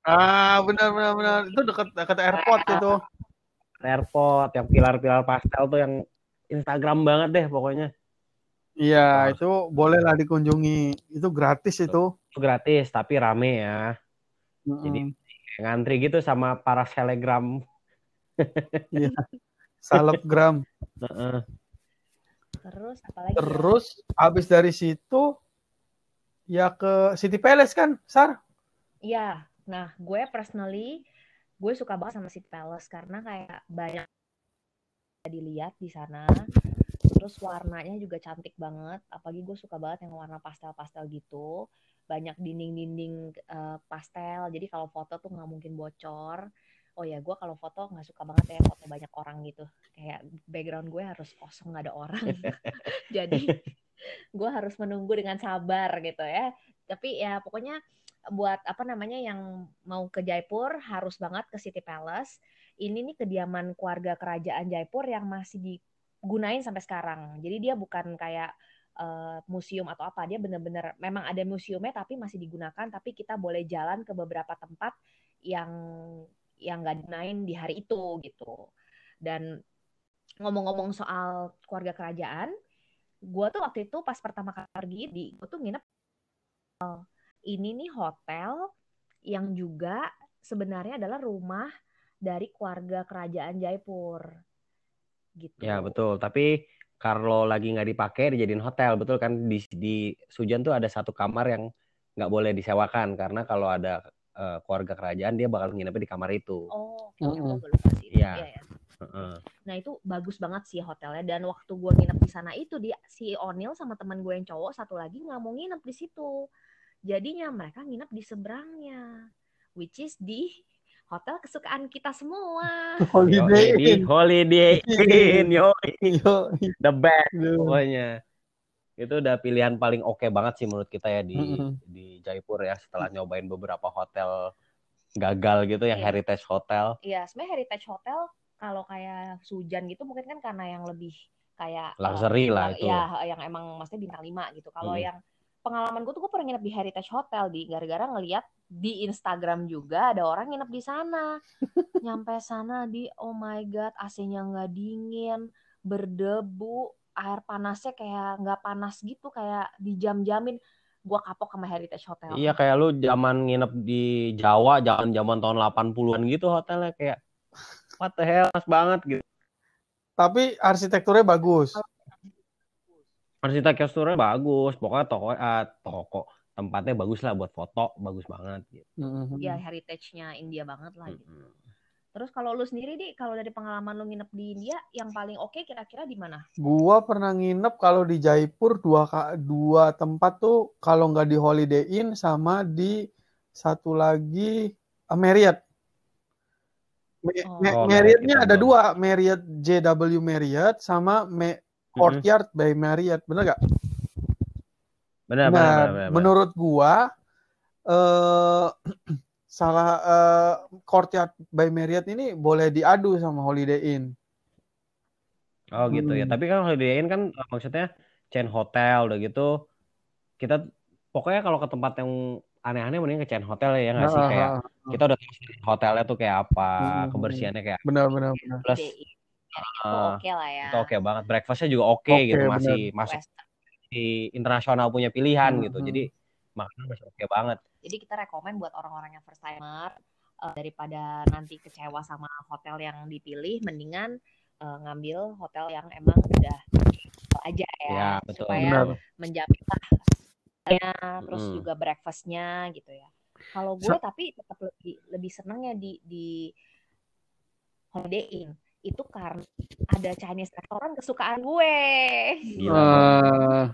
ah benar benar benar. Itu dekat dekat airport itu. Airport yang pilar-pilar pastel tuh yang Instagram banget deh pokoknya. Iya, Wah. itu boleh lah dikunjungi. Itu gratis itu. Itu gratis tapi rame ya. Mm-mm. Jadi ngantri gitu sama para selegram. Salebgram. terus apalagi ya? Terus habis dari situ ya ke City Palace kan, Sar? Iya, nah gue personally gue suka banget sama City Palace karena kayak banyak dilihat di sana. Terus warnanya juga cantik banget. Apalagi gue suka banget yang warna pastel-pastel gitu. Banyak dinding-dinding eh, pastel. Jadi kalau foto tuh nggak mungkin bocor. Oh ya, gue kalau foto nggak suka banget ya foto banyak orang gitu. Kayak background gue harus kosong nggak ada orang. Jadi gue harus menunggu dengan sabar gitu ya. Tapi ya pokoknya buat apa namanya yang mau ke Jaipur harus banget ke City Palace. Ini nih kediaman keluarga kerajaan Jaipur yang masih digunain sampai sekarang. Jadi dia bukan kayak eh, museum atau apa, dia bener-bener memang ada museumnya tapi masih digunakan. Tapi kita boleh jalan ke beberapa tempat yang yang nggak digunain di hari itu gitu. Dan ngomong-ngomong soal keluarga kerajaan, gue tuh waktu itu pas pertama kali pergi di gue tuh nginep ini nih hotel yang juga sebenarnya adalah rumah dari keluarga kerajaan Jaipur. Gitu. Ya betul. Tapi kalau lagi nggak dipakai dijadiin hotel betul kan di di Sujan tuh ada satu kamar yang nggak boleh disewakan karena kalau ada uh, keluarga kerajaan dia bakal nginepnya di kamar itu. Oh. Okay. Mm -hmm. Iya. Ya, ya. Nah itu bagus banget sih hotelnya dan waktu gue nginep di sana itu dia si Onil sama teman gue yang cowok satu lagi nggak mau nginep di situ. Jadinya mereka nginep di seberangnya, which is di hotel kesukaan kita semua. Holiday Inn. Holiday Inn, yo. The best pokoknya. Itu udah pilihan paling oke okay banget sih menurut kita ya di mm -hmm. di Jaipur ya setelah nyobain beberapa hotel gagal gitu yang yeah. heritage hotel. Iya, sebenarnya heritage hotel kalau kayak Sujan gitu mungkin kan karena yang lebih kayak luxury uh, lah itu. Ya, yang emang maksudnya bintang 5 gitu. Kalau hmm. yang pengalaman gue tuh gue pernah nginep di Heritage Hotel di gara-gara ngeliat di Instagram juga ada orang nginep di sana. Nyampe sana di oh my god, AC-nya nggak dingin, berdebu, air panasnya kayak nggak panas gitu kayak dijam-jamin gue kapok sama Heritage Hotel. Iya kayak lu zaman nginep di Jawa, zaman zaman tahun 80-an gitu hotelnya kayak what the hell mas banget gitu tapi arsitekturnya bagus arsitekturnya bagus pokoknya toko uh, toko tempatnya bagus lah buat foto bagus banget gitu. Ya heritage-nya India banget lah gitu. Mm-hmm. Terus kalau lu sendiri di kalau dari pengalaman lu nginep di India yang paling oke okay kira-kira di mana? Gua pernah nginep kalau di Jaipur dua dua tempat tuh kalau nggak di Holiday Inn sama di satu lagi uh, Marriott. Oh, Marriott-nya ada dua, Marriott JW Marriott sama Me Courtyard mm -hmm. by Marriott, bener gak? Benar, nah, benar, benar, benar. Menurut gua eh salah uh, Courtyard by Marriott ini boleh diadu sama Holiday Inn. Oh gitu ya. hmm. ya. Tapi kan Holiday Inn kan maksudnya chain hotel udah gitu. Kita pokoknya kalau ke tempat yang aneh-aneh mending ke chain hotel ya nggak sih kayak kita udah tahu hotelnya tuh kayak apa hmm. kebersihannya kayak benar benar benar plus uh, oke okay lah ya itu oke okay banget breakfastnya juga oke okay, okay, gitu masih bener. masuk di internasional punya pilihan hmm. gitu jadi makanan masih oke okay banget jadi kita rekomend buat orang-orang yang first timer uh, daripada nanti kecewa sama hotel yang dipilih mendingan uh, ngambil hotel yang emang udah aja ya, ya betul. supaya Benar. menjamin lah terus hmm. juga breakfastnya gitu ya. Kalau gue so, tapi tetap lebih lebih seneng ya di di Holiday Inn itu karena ada Chinese restoran kesukaan gue. Uh,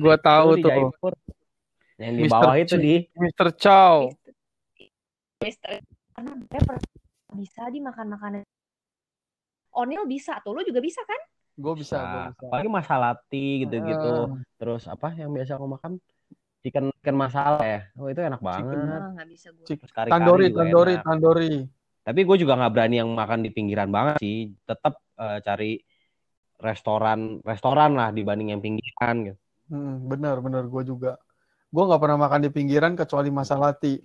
gue tahu tuh. Jaipur. Yang di bawah itu di Mr. Chow. Mister karena gue bisa di makan makanan. Onil bisa tuh, lo juga bisa kan? Gue bisa, bisa. bisa. Apalagi masalati gitu-gitu. Uh. Terus apa yang biasa aku makan? chicken chicken masala ya oh itu enak banget oh, bisa gue. Kari tandori tandori enak. tandori tapi gue juga nggak berani yang makan di pinggiran banget sih tetap uh, cari restoran restoran lah dibanding yang pinggiran gitu hmm, benar benar gue juga gue nggak pernah makan di pinggiran kecuali masalati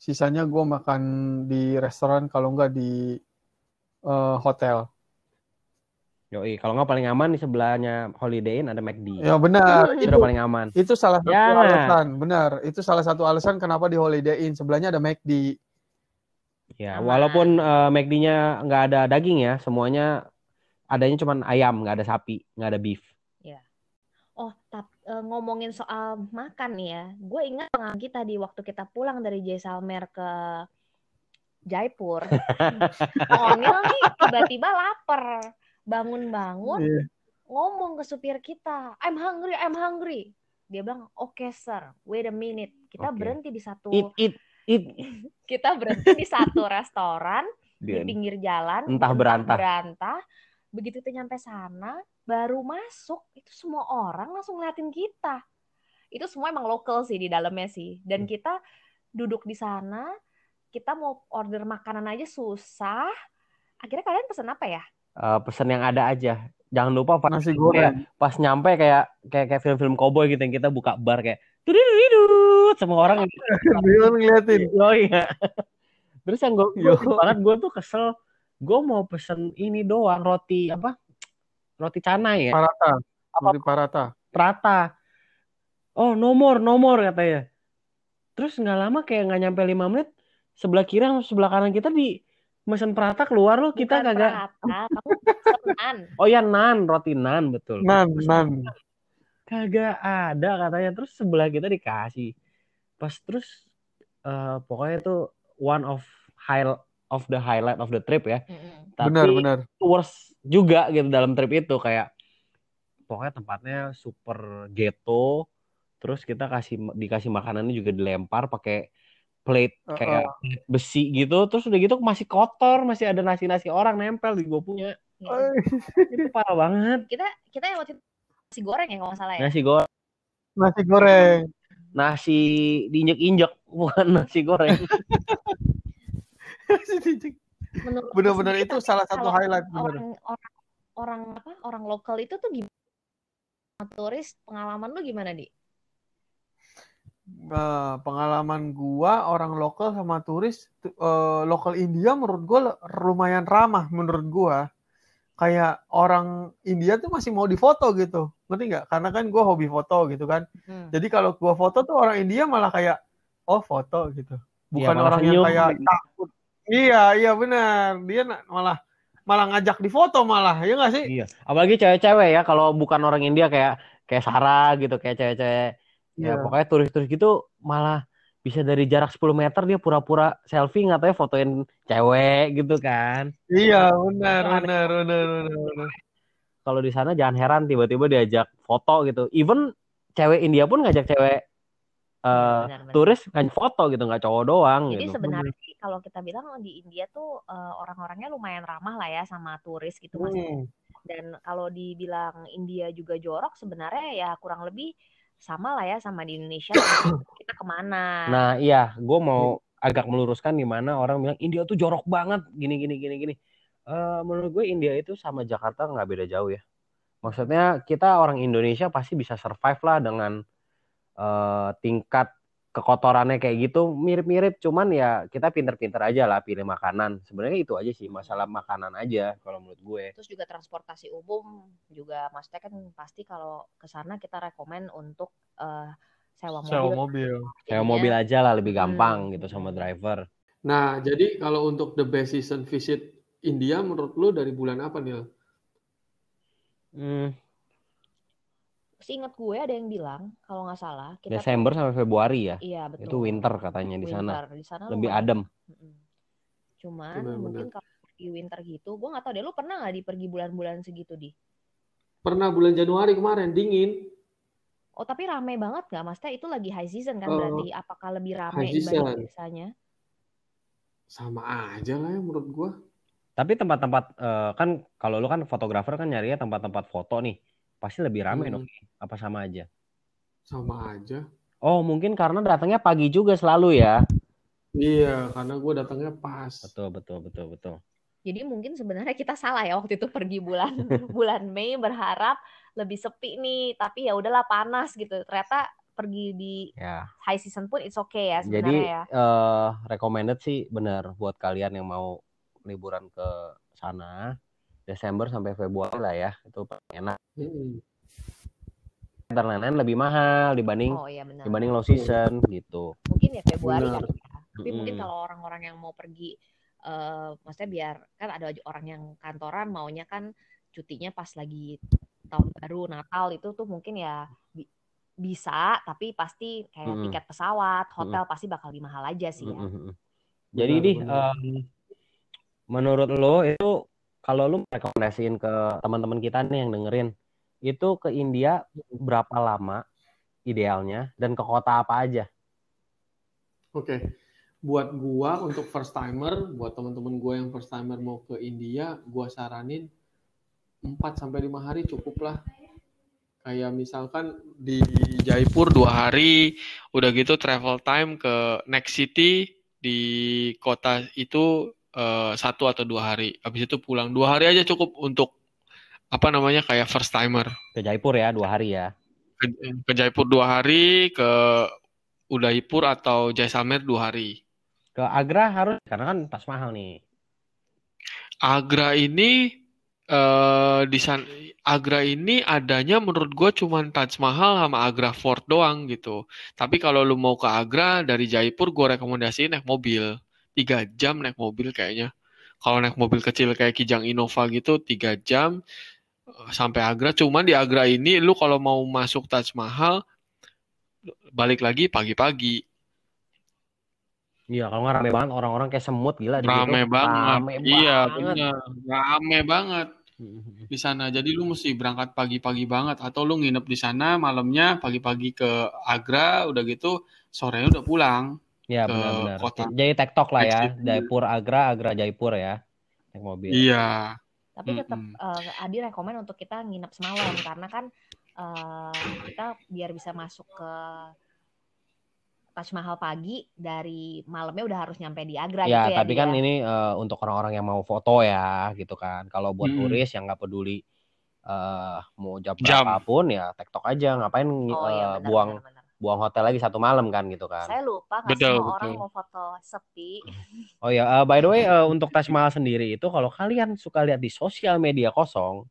sisanya gue makan di restoran kalau nggak di uh, hotel Yoi, kalau nggak paling aman di sebelahnya Holiday Inn ada McD. Ya benar. itu udah paling aman. Itu salah satu ya. alasan, benar. Itu salah satu alasan kenapa di Holiday Inn sebelahnya ada McD. Ya, walaupun uh, McD-nya nggak ada daging ya, semuanya adanya cuma ayam, nggak ada sapi, nggak ada beef. Ya. Oh, tapi uh, ngomongin soal makan ya, gue ingat pengalaman kita di waktu kita pulang dari Jaisalmer ke Jaipur. Onil nih tiba-tiba lapar bangun-bangun yeah. ngomong ke supir kita, I'm hungry, I'm hungry. Dia bilang, oke okay, sir, wait a minute. Kita okay. berhenti di satu, eat, eat. Kita berhenti di satu restoran di pinggir jalan, entah berantah. berantah. Begitu kita nyampe sana, baru masuk, itu semua orang langsung ngeliatin kita. Itu semua emang lokal sih di dalamnya sih. Dan hmm. kita duduk di sana, kita mau order makanan aja susah. Akhirnya kalian pesen apa ya? uh, pesan yang ada aja jangan lupa pas nasi goreng. pas nyampe kayak kayak kayak film-film cowboy gitu yang kita buka bar kayak tudududut semua orang Bion ngeliatin. Oh iya. Terus yang gue banget gue tuh kesel gue mau pesen ini doang roti apa? Roti canai ya? Parata roti parata parata oh nomor nomor katanya. Terus nggak lama kayak nggak nyampe lima menit sebelah kiri sama sebelah kanan kita di mesin Prata keluar loh kita Bukan kagak Prata, kamu pesen nan. oh ya nan roti nan betul Nan, nan. kagak ada katanya terus sebelah kita dikasih pas terus eh, pokoknya itu one of high of the highlight of the trip ya Mm-mm. tapi Benar, benar. worst juga gitu dalam trip itu kayak pokoknya tempatnya super ghetto terus kita kasih dikasih makanannya juga dilempar pakai plate Uh-uh. kayak plate besi gitu terus udah gitu masih kotor masih ada nasi nasi orang nempel di gue punya Ya. itu parah banget Kita kita yang waktu itu nasi goreng ya kalau nggak salah ya. nasi goreng Nasi goreng. nasi diinjek injek bukan nasi goreng sendiri, itu salah satu highlight benar. Orang orang orang apa? Orang lokal itu tuh gimana? Turis pengalaman lu gimana di? Eh, pengalaman gua orang lokal sama turis tu- eh, lokal India menurut gua lumayan ramah menurut gua. Kayak orang India tuh masih mau difoto gitu. Ngerti nggak? Karena kan gua hobi foto gitu kan. Hmm. jadi kalau gua foto tuh orang India malah kayak oh foto gitu. Bukan malah orang yang kayak takut. Iya iya benar. Dia malah malah ngajak difoto malah. Ya nggak sih? Iya. Apalagi cewek-cewek ya kalau bukan orang India kayak kayak Sarah gitu kayak cewek-cewek ya Iya. pokoknya turis-turis gitu malah bisa dari jarak 10 meter dia pura-pura selfie nggak tahu ya fotoin cewek gitu kan iya benar aneh. benar benar benar benar. kalau di sana jangan heran tiba-tiba diajak foto gitu even cewek India pun ngajak cewek eh Benar-benar. turis ngajak foto gitu nggak cowok doang Jadi gitu sebenarnya sih kalau kita bilang di India tuh eh, orang-orangnya lumayan ramah lah ya sama turis gitu mas. Hmm. Dan kalau dibilang India juga jorok sebenarnya ya kurang lebih sama lah ya sama di Indonesia. kita ke mana? nah iya gue mau agak meluruskan di mana orang bilang India tuh jorok banget gini gini gini gini Eh, menurut gue India itu sama Jakarta nggak beda jauh ya maksudnya kita orang Indonesia pasti bisa survive lah dengan eh, tingkat kekotorannya kayak gitu mirip-mirip cuman ya kita pinter-pinter aja lah pilih makanan sebenarnya itu aja sih masalah makanan aja kalau menurut gue Terus juga transportasi umum juga maksudnya kan pasti kalau ke sana kita rekomen untuk eh, sewa mobil. sewa mobil Jadinya- mobil aja lah lebih Hmm. gampang gitu sama driver Nah, jadi kalau untuk the best season visit India menurut lu dari bulan apa nih? Hmm, Seingat gue ada yang bilang kalau nggak salah kita Desember sampai Februari ya iya betul. itu winter katanya di sana Winter. Di sana lebih lumayan. adem. Cuman Benar-benar. mungkin kalau di winter gitu, gue nggak tahu deh, lu pernah nggak di pergi bulan-bulan segitu di? Pernah bulan Januari kemarin dingin. Oh tapi rame banget nggak, Maksudnya itu lagi high season kan Oh, berarti? Apakah lebih rame high dibanding season. biasanya? Sama aja lah ya menurut gua. Tapi tempat-tempat eh, kan kalau lu kan fotografer kan nyarinya tempat-tempat foto nih. Pasti lebih rame Hmm. dong. Apa sama aja? Sama aja. Oh, mungkin karena datangnya pagi juga selalu ya. Iya, karena gua datangnya pas. Betul, betul, betul, betul. Jadi mungkin sebenarnya kita salah ya waktu itu pergi bulan bulan Mei berharap lebih sepi nih, tapi ya udahlah panas gitu. Ternyata pergi di Ya. high season pun it's okay ya Jadi sebenarnya ya. eh recommended sih benar buat kalian yang mau liburan ke sana Desember sampai Februari lah ya. Itu paling enak. Dan lain-lain lebih mahal dibanding Oh iya benar. dibanding low season gitu. Mungkin ya Februari Benar. kali ya. Tapi mungkin Mm-mm. kalau orang-orang yang mau pergi, eh maksudnya biar kan ada orang yang kantoran maunya kan cutinya pas lagi tahun baru Natal itu tuh mungkin ya bi- bisa, tapi pasti kayak Mm-mm. tiket pesawat, hotel pasti bakal lebih mahal aja sih ya. Jadi Benar, di benar. em, menurut lo itu kalau lu rekomendasiin ke teman-teman kita nih yang dengerin itu ke India berapa lama idealnya dan ke kota apa aja? Oke. Buat gua untuk first timer, buat teman-teman gua yang first timer mau ke India, gua saranin 4 sampai 5 hari cukup lah. Kayak misalkan di Jaipur dua hari, udah gitu travel time ke next city di kota itu eh, satu atau dua hari. Habis itu pulang dua hari aja cukup untuk apa namanya kayak first timer. Ke Jaipur ya dua hari ya. Ke, ke Jaipur dua hari, ke Udaipur atau Jaisalmer dua hari. Ke Agra harus karena kan pas mahal nih. Agra ini uh, di sana Agra ini adanya menurut gue cuma Taj Mahal sama Agra Fort doang gitu. Tapi kalau lu mau ke Agra dari Jaipur gue rekomendasiin naik mobil. Tiga jam naik mobil kayaknya. Kalau naik mobil kecil kayak Kijang Innova gitu tiga jam eh, sampai Agra. Cuman di Agra ini lu kalau mau masuk Taj Mahal balik lagi pagi-pagi. Iya, kalau nggak rame banget orang-orang kayak semut gila di Rame banget. Rame iya, banget. benar. Rame banget di sana. Jadi lu mesti berangkat pagi-pagi banget atau lu nginep di sana malamnya pagi-pagi ke Agra udah gitu sorenya udah pulang. Ya benar-benar. Jadi tektok lah ya, Jaipur Agra, Agra Jaipur ya. Naik mobil. Iya. Tapi tetap mm -hmm. uh, Adi rekomend untuk kita nginep semalam karena kan uh, kita biar bisa masuk ke Taj Mahal pagi dari malamnya udah harus nyampe di Agra ya, gitu ya. tapi kan ini uh, untuk orang-orang yang mau foto ya gitu kan. Kalau buat hmm. turis yang nggak peduli uh, mau jam, jam berapapun ya tektok aja ngapain oh, uh, iya, benar, buang benar, benar. Buang hotel lagi satu malam kan gitu kan. Saya lupa nggak semua betul. orang mau foto sepi. Oh ya, uh, by the way uh, untuk Taj Mahal sendiri itu kalau kalian suka lihat di sosial media kosong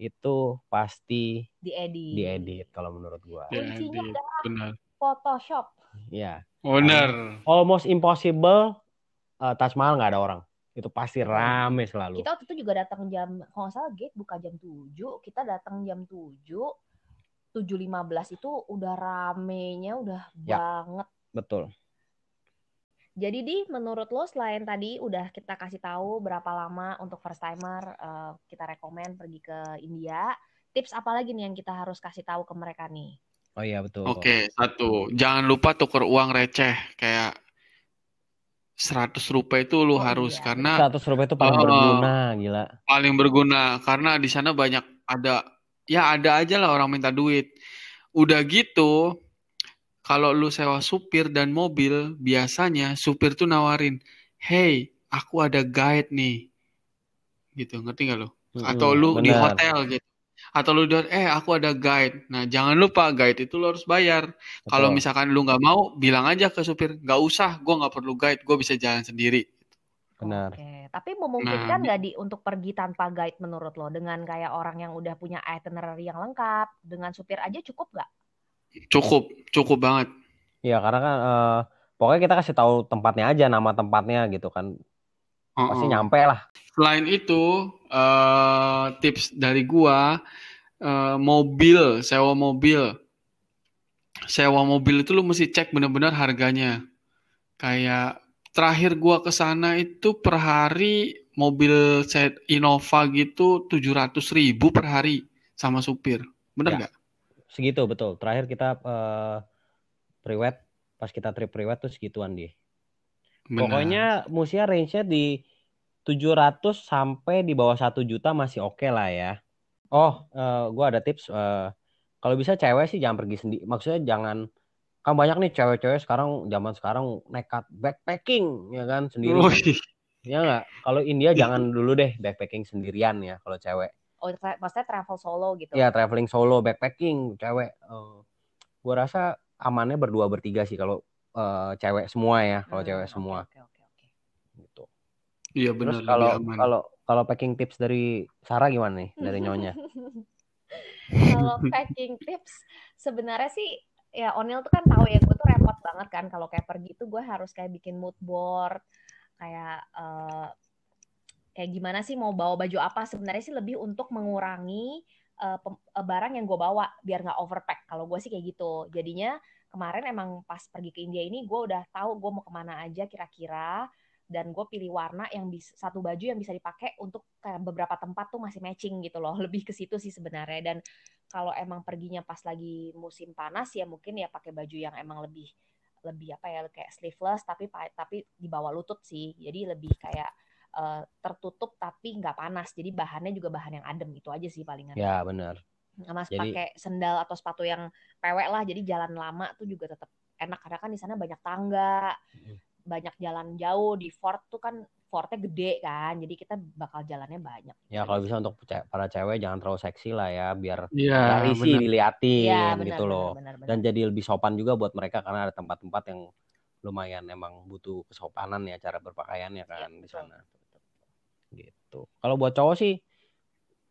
itu pasti diedit. Diedit kalau menurut gua. Kuncinya adalah Photoshop. Iya. Benar. Almost impossible uh, Taj Mahal nggak ada orang. Itu pasti rame selalu. Kita waktu itu juga datang jam kalau nggak salah gate buka jam 7, kita datang jam 7. 7.15 itu udah ramenya udah ya, banget. Betul. Jadi di menurut lo selain tadi udah kita kasih tahu berapa lama untuk first timer uh, kita rekomend pergi ke India, tips apa lagi nih yang kita harus kasih tahu ke mereka nih? Oh iya betul. Oke, satu. Jangan lupa tuker uang receh kayak seratus rupiah itu lu oh, harus iya. karena seratus rupiah itu paling uh, berguna, gila. Paling berguna karena di sana banyak ada ya ada aja lah orang minta duit. Udah gitu kalau lu sewa supir dan mobil, biasanya supir tuh nawarin, "Hey, aku ada guide nih." Gitu, ngerti gak lu? Atau lu bener. di hotel gitu atau lu udah eh aku ada guide. Nah, jangan lupa guide itu lu harus bayar. Kalau misalkan lu nggak mau, bilang aja ke supir, nggak usah, gue nggak perlu guide, gue bisa jalan sendiri. Benar. Tapi memungkinkan nah, nggak nah, di untuk pergi tanpa guide menurut lo dengan kayak orang yang udah punya itinerary yang lengkap dengan supir aja cukup nggak? Cukup, cukup banget. Iya, karena kan uh, pokoknya kita kasih tahu tempatnya aja, nama tempatnya gitu kan. Pasti uh -uh. nyampe lah. Selain itu, uh, tips dari gua uh, mobil, sewa mobil. Sewa mobil itu lu mesti cek benar-benar harganya. Kayak terakhir gua ke sana itu per hari mobil set Innova gitu 700 ribu per hari sama supir. Bener ya, nggak? Ya, segitu betul. Terakhir kita uh, priwet pas kita trip priwet tuh segituan deh. Pokoknya musia range-nya di 700 sampai di bawah satu juta masih oke okay lah ya. Oh, uh, eh, gue ada tips. Uh, kalau bisa cewek sih jangan pergi sendiri. Maksudnya jangan kan banyak nih cewek-cewek sekarang zaman sekarang nekat backpacking ya kan sendiri. Oh, ya nggak? Kalau India jangan dulu deh backpacking sendirian ya kalau cewek. Oh, maksudnya travel solo gitu? Ya traveling solo, backpacking, cewek. Uh, eh, gue rasa amannya berdua bertiga sih kalau uh, cewek semua ya, kalau hmm, cewek okay, semua. Okay, okay, okay. Gitu. Iya benar. Terus kalau kalau kalau packing tips dari Sarah gimana nih dari nyonya? kalau packing tips sebenarnya sih ya Onil tuh kan tahu ya gue tuh repot banget kan kalau kayak pergi tuh gue harus kayak bikin mood board kayak uh, kayak gimana sih mau bawa baju apa? Sebenarnya sih lebih untuk mengurangi uh, barang yang gue bawa biar nggak overpack. Kalau gue sih kayak gitu. Jadinya kemarin emang pas pergi ke India ini gue udah tahu gue mau ke mana aja kira-kira dan gue pilih warna yang bisa satu baju yang bisa dipakai untuk kayak beberapa tempat tuh masih matching gitu loh. Lebih ke situ sih sebenarnya. Dan kalau emang perginya pas lagi musim panas ya mungkin ya pakai baju yang emang lebih lebih apa ya kayak sleeveless tapi tapi di bawah lutut sih. Jadi lebih kayak uh, tertutup tapi nggak panas. Jadi bahannya juga bahan yang adem itu aja sih palingan. Ya benar. Mas jadi... pakai sendal atau sepatu yang pewek lah. Jadi jalan lama tuh juga tetap enak. Karena kan di sana banyak tangga banyak jalan jauh. Di Fort tuh kan Fortnya gede kan, jadi kita bakal jalannya banyak. Ya kalau bisa untuk para cewek jangan terlalu seksi lah ya, biar ya, isi diliatin ya, benar, gitu loh. Benar, benar, Dan jadi lebih sopan juga buat mereka karena ada tempat-tempat yang lumayan emang butuh kesopanan ya cara berpakaiannya kan ya, di sana. Gitu. Kalau buat cowok sih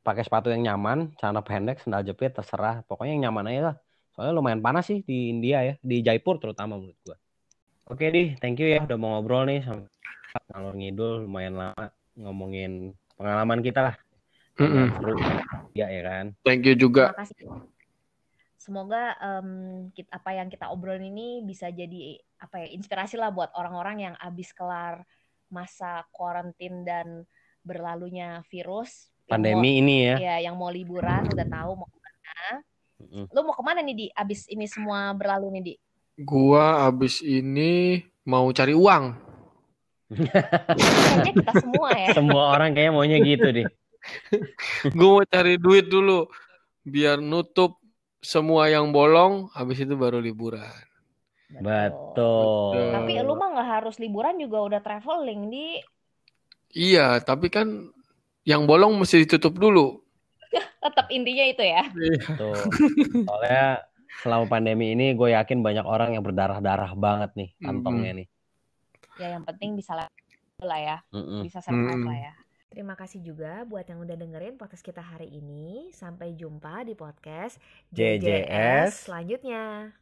pakai sepatu yang nyaman, celana pendek, sandal jepit, terserah. Pokoknya yang nyaman aja lah. Soalnya lumayan panas sih di India ya, di Jaipur terutama menurut gua. Oke di, thank you ya udah mau ngobrol nih sama ngalor ngidul lumayan lama ngomongin pengalaman kita lah. Mm -mm. Seru. Ya ya kan. Thank you juga. Terima kasih. Semoga em, kita, apa yang kita obrolin ini bisa jadi apa ya inspirasi lah buat orang-orang yang abis kelar masa karantin dan berlalunya virus. Pandemi ini ya. mau, ya yang mau liburan udah tahu mau ke mana. Mm-mm. Lu mau ke mana nih di abis ini semua berlalu nih di? Gua abis ini mau cari uang. Kayaknya kita semua ya. Semua orang kayaknya maunya gitu deh. Gue mau cari duit dulu biar nutup semua yang bolong. Habis itu baru liburan. Betul. Tapi lu mah nggak harus liburan juga udah traveling di. Iya, tapi kan yang bolong mesti ditutup dulu. Tetap intinya itu ya. Tuh. Soalnya selama pandemi ini gue yakin banyak orang yang berdarah-darah banget nih kantongnya nih. Ya yang penting bisa lah lah ya. Bisa survive Mm. lah ya. Terima kasih juga buat yang udah dengerin podcast kita hari ini. Sampai jumpa di podcast JJS. selanjutnya.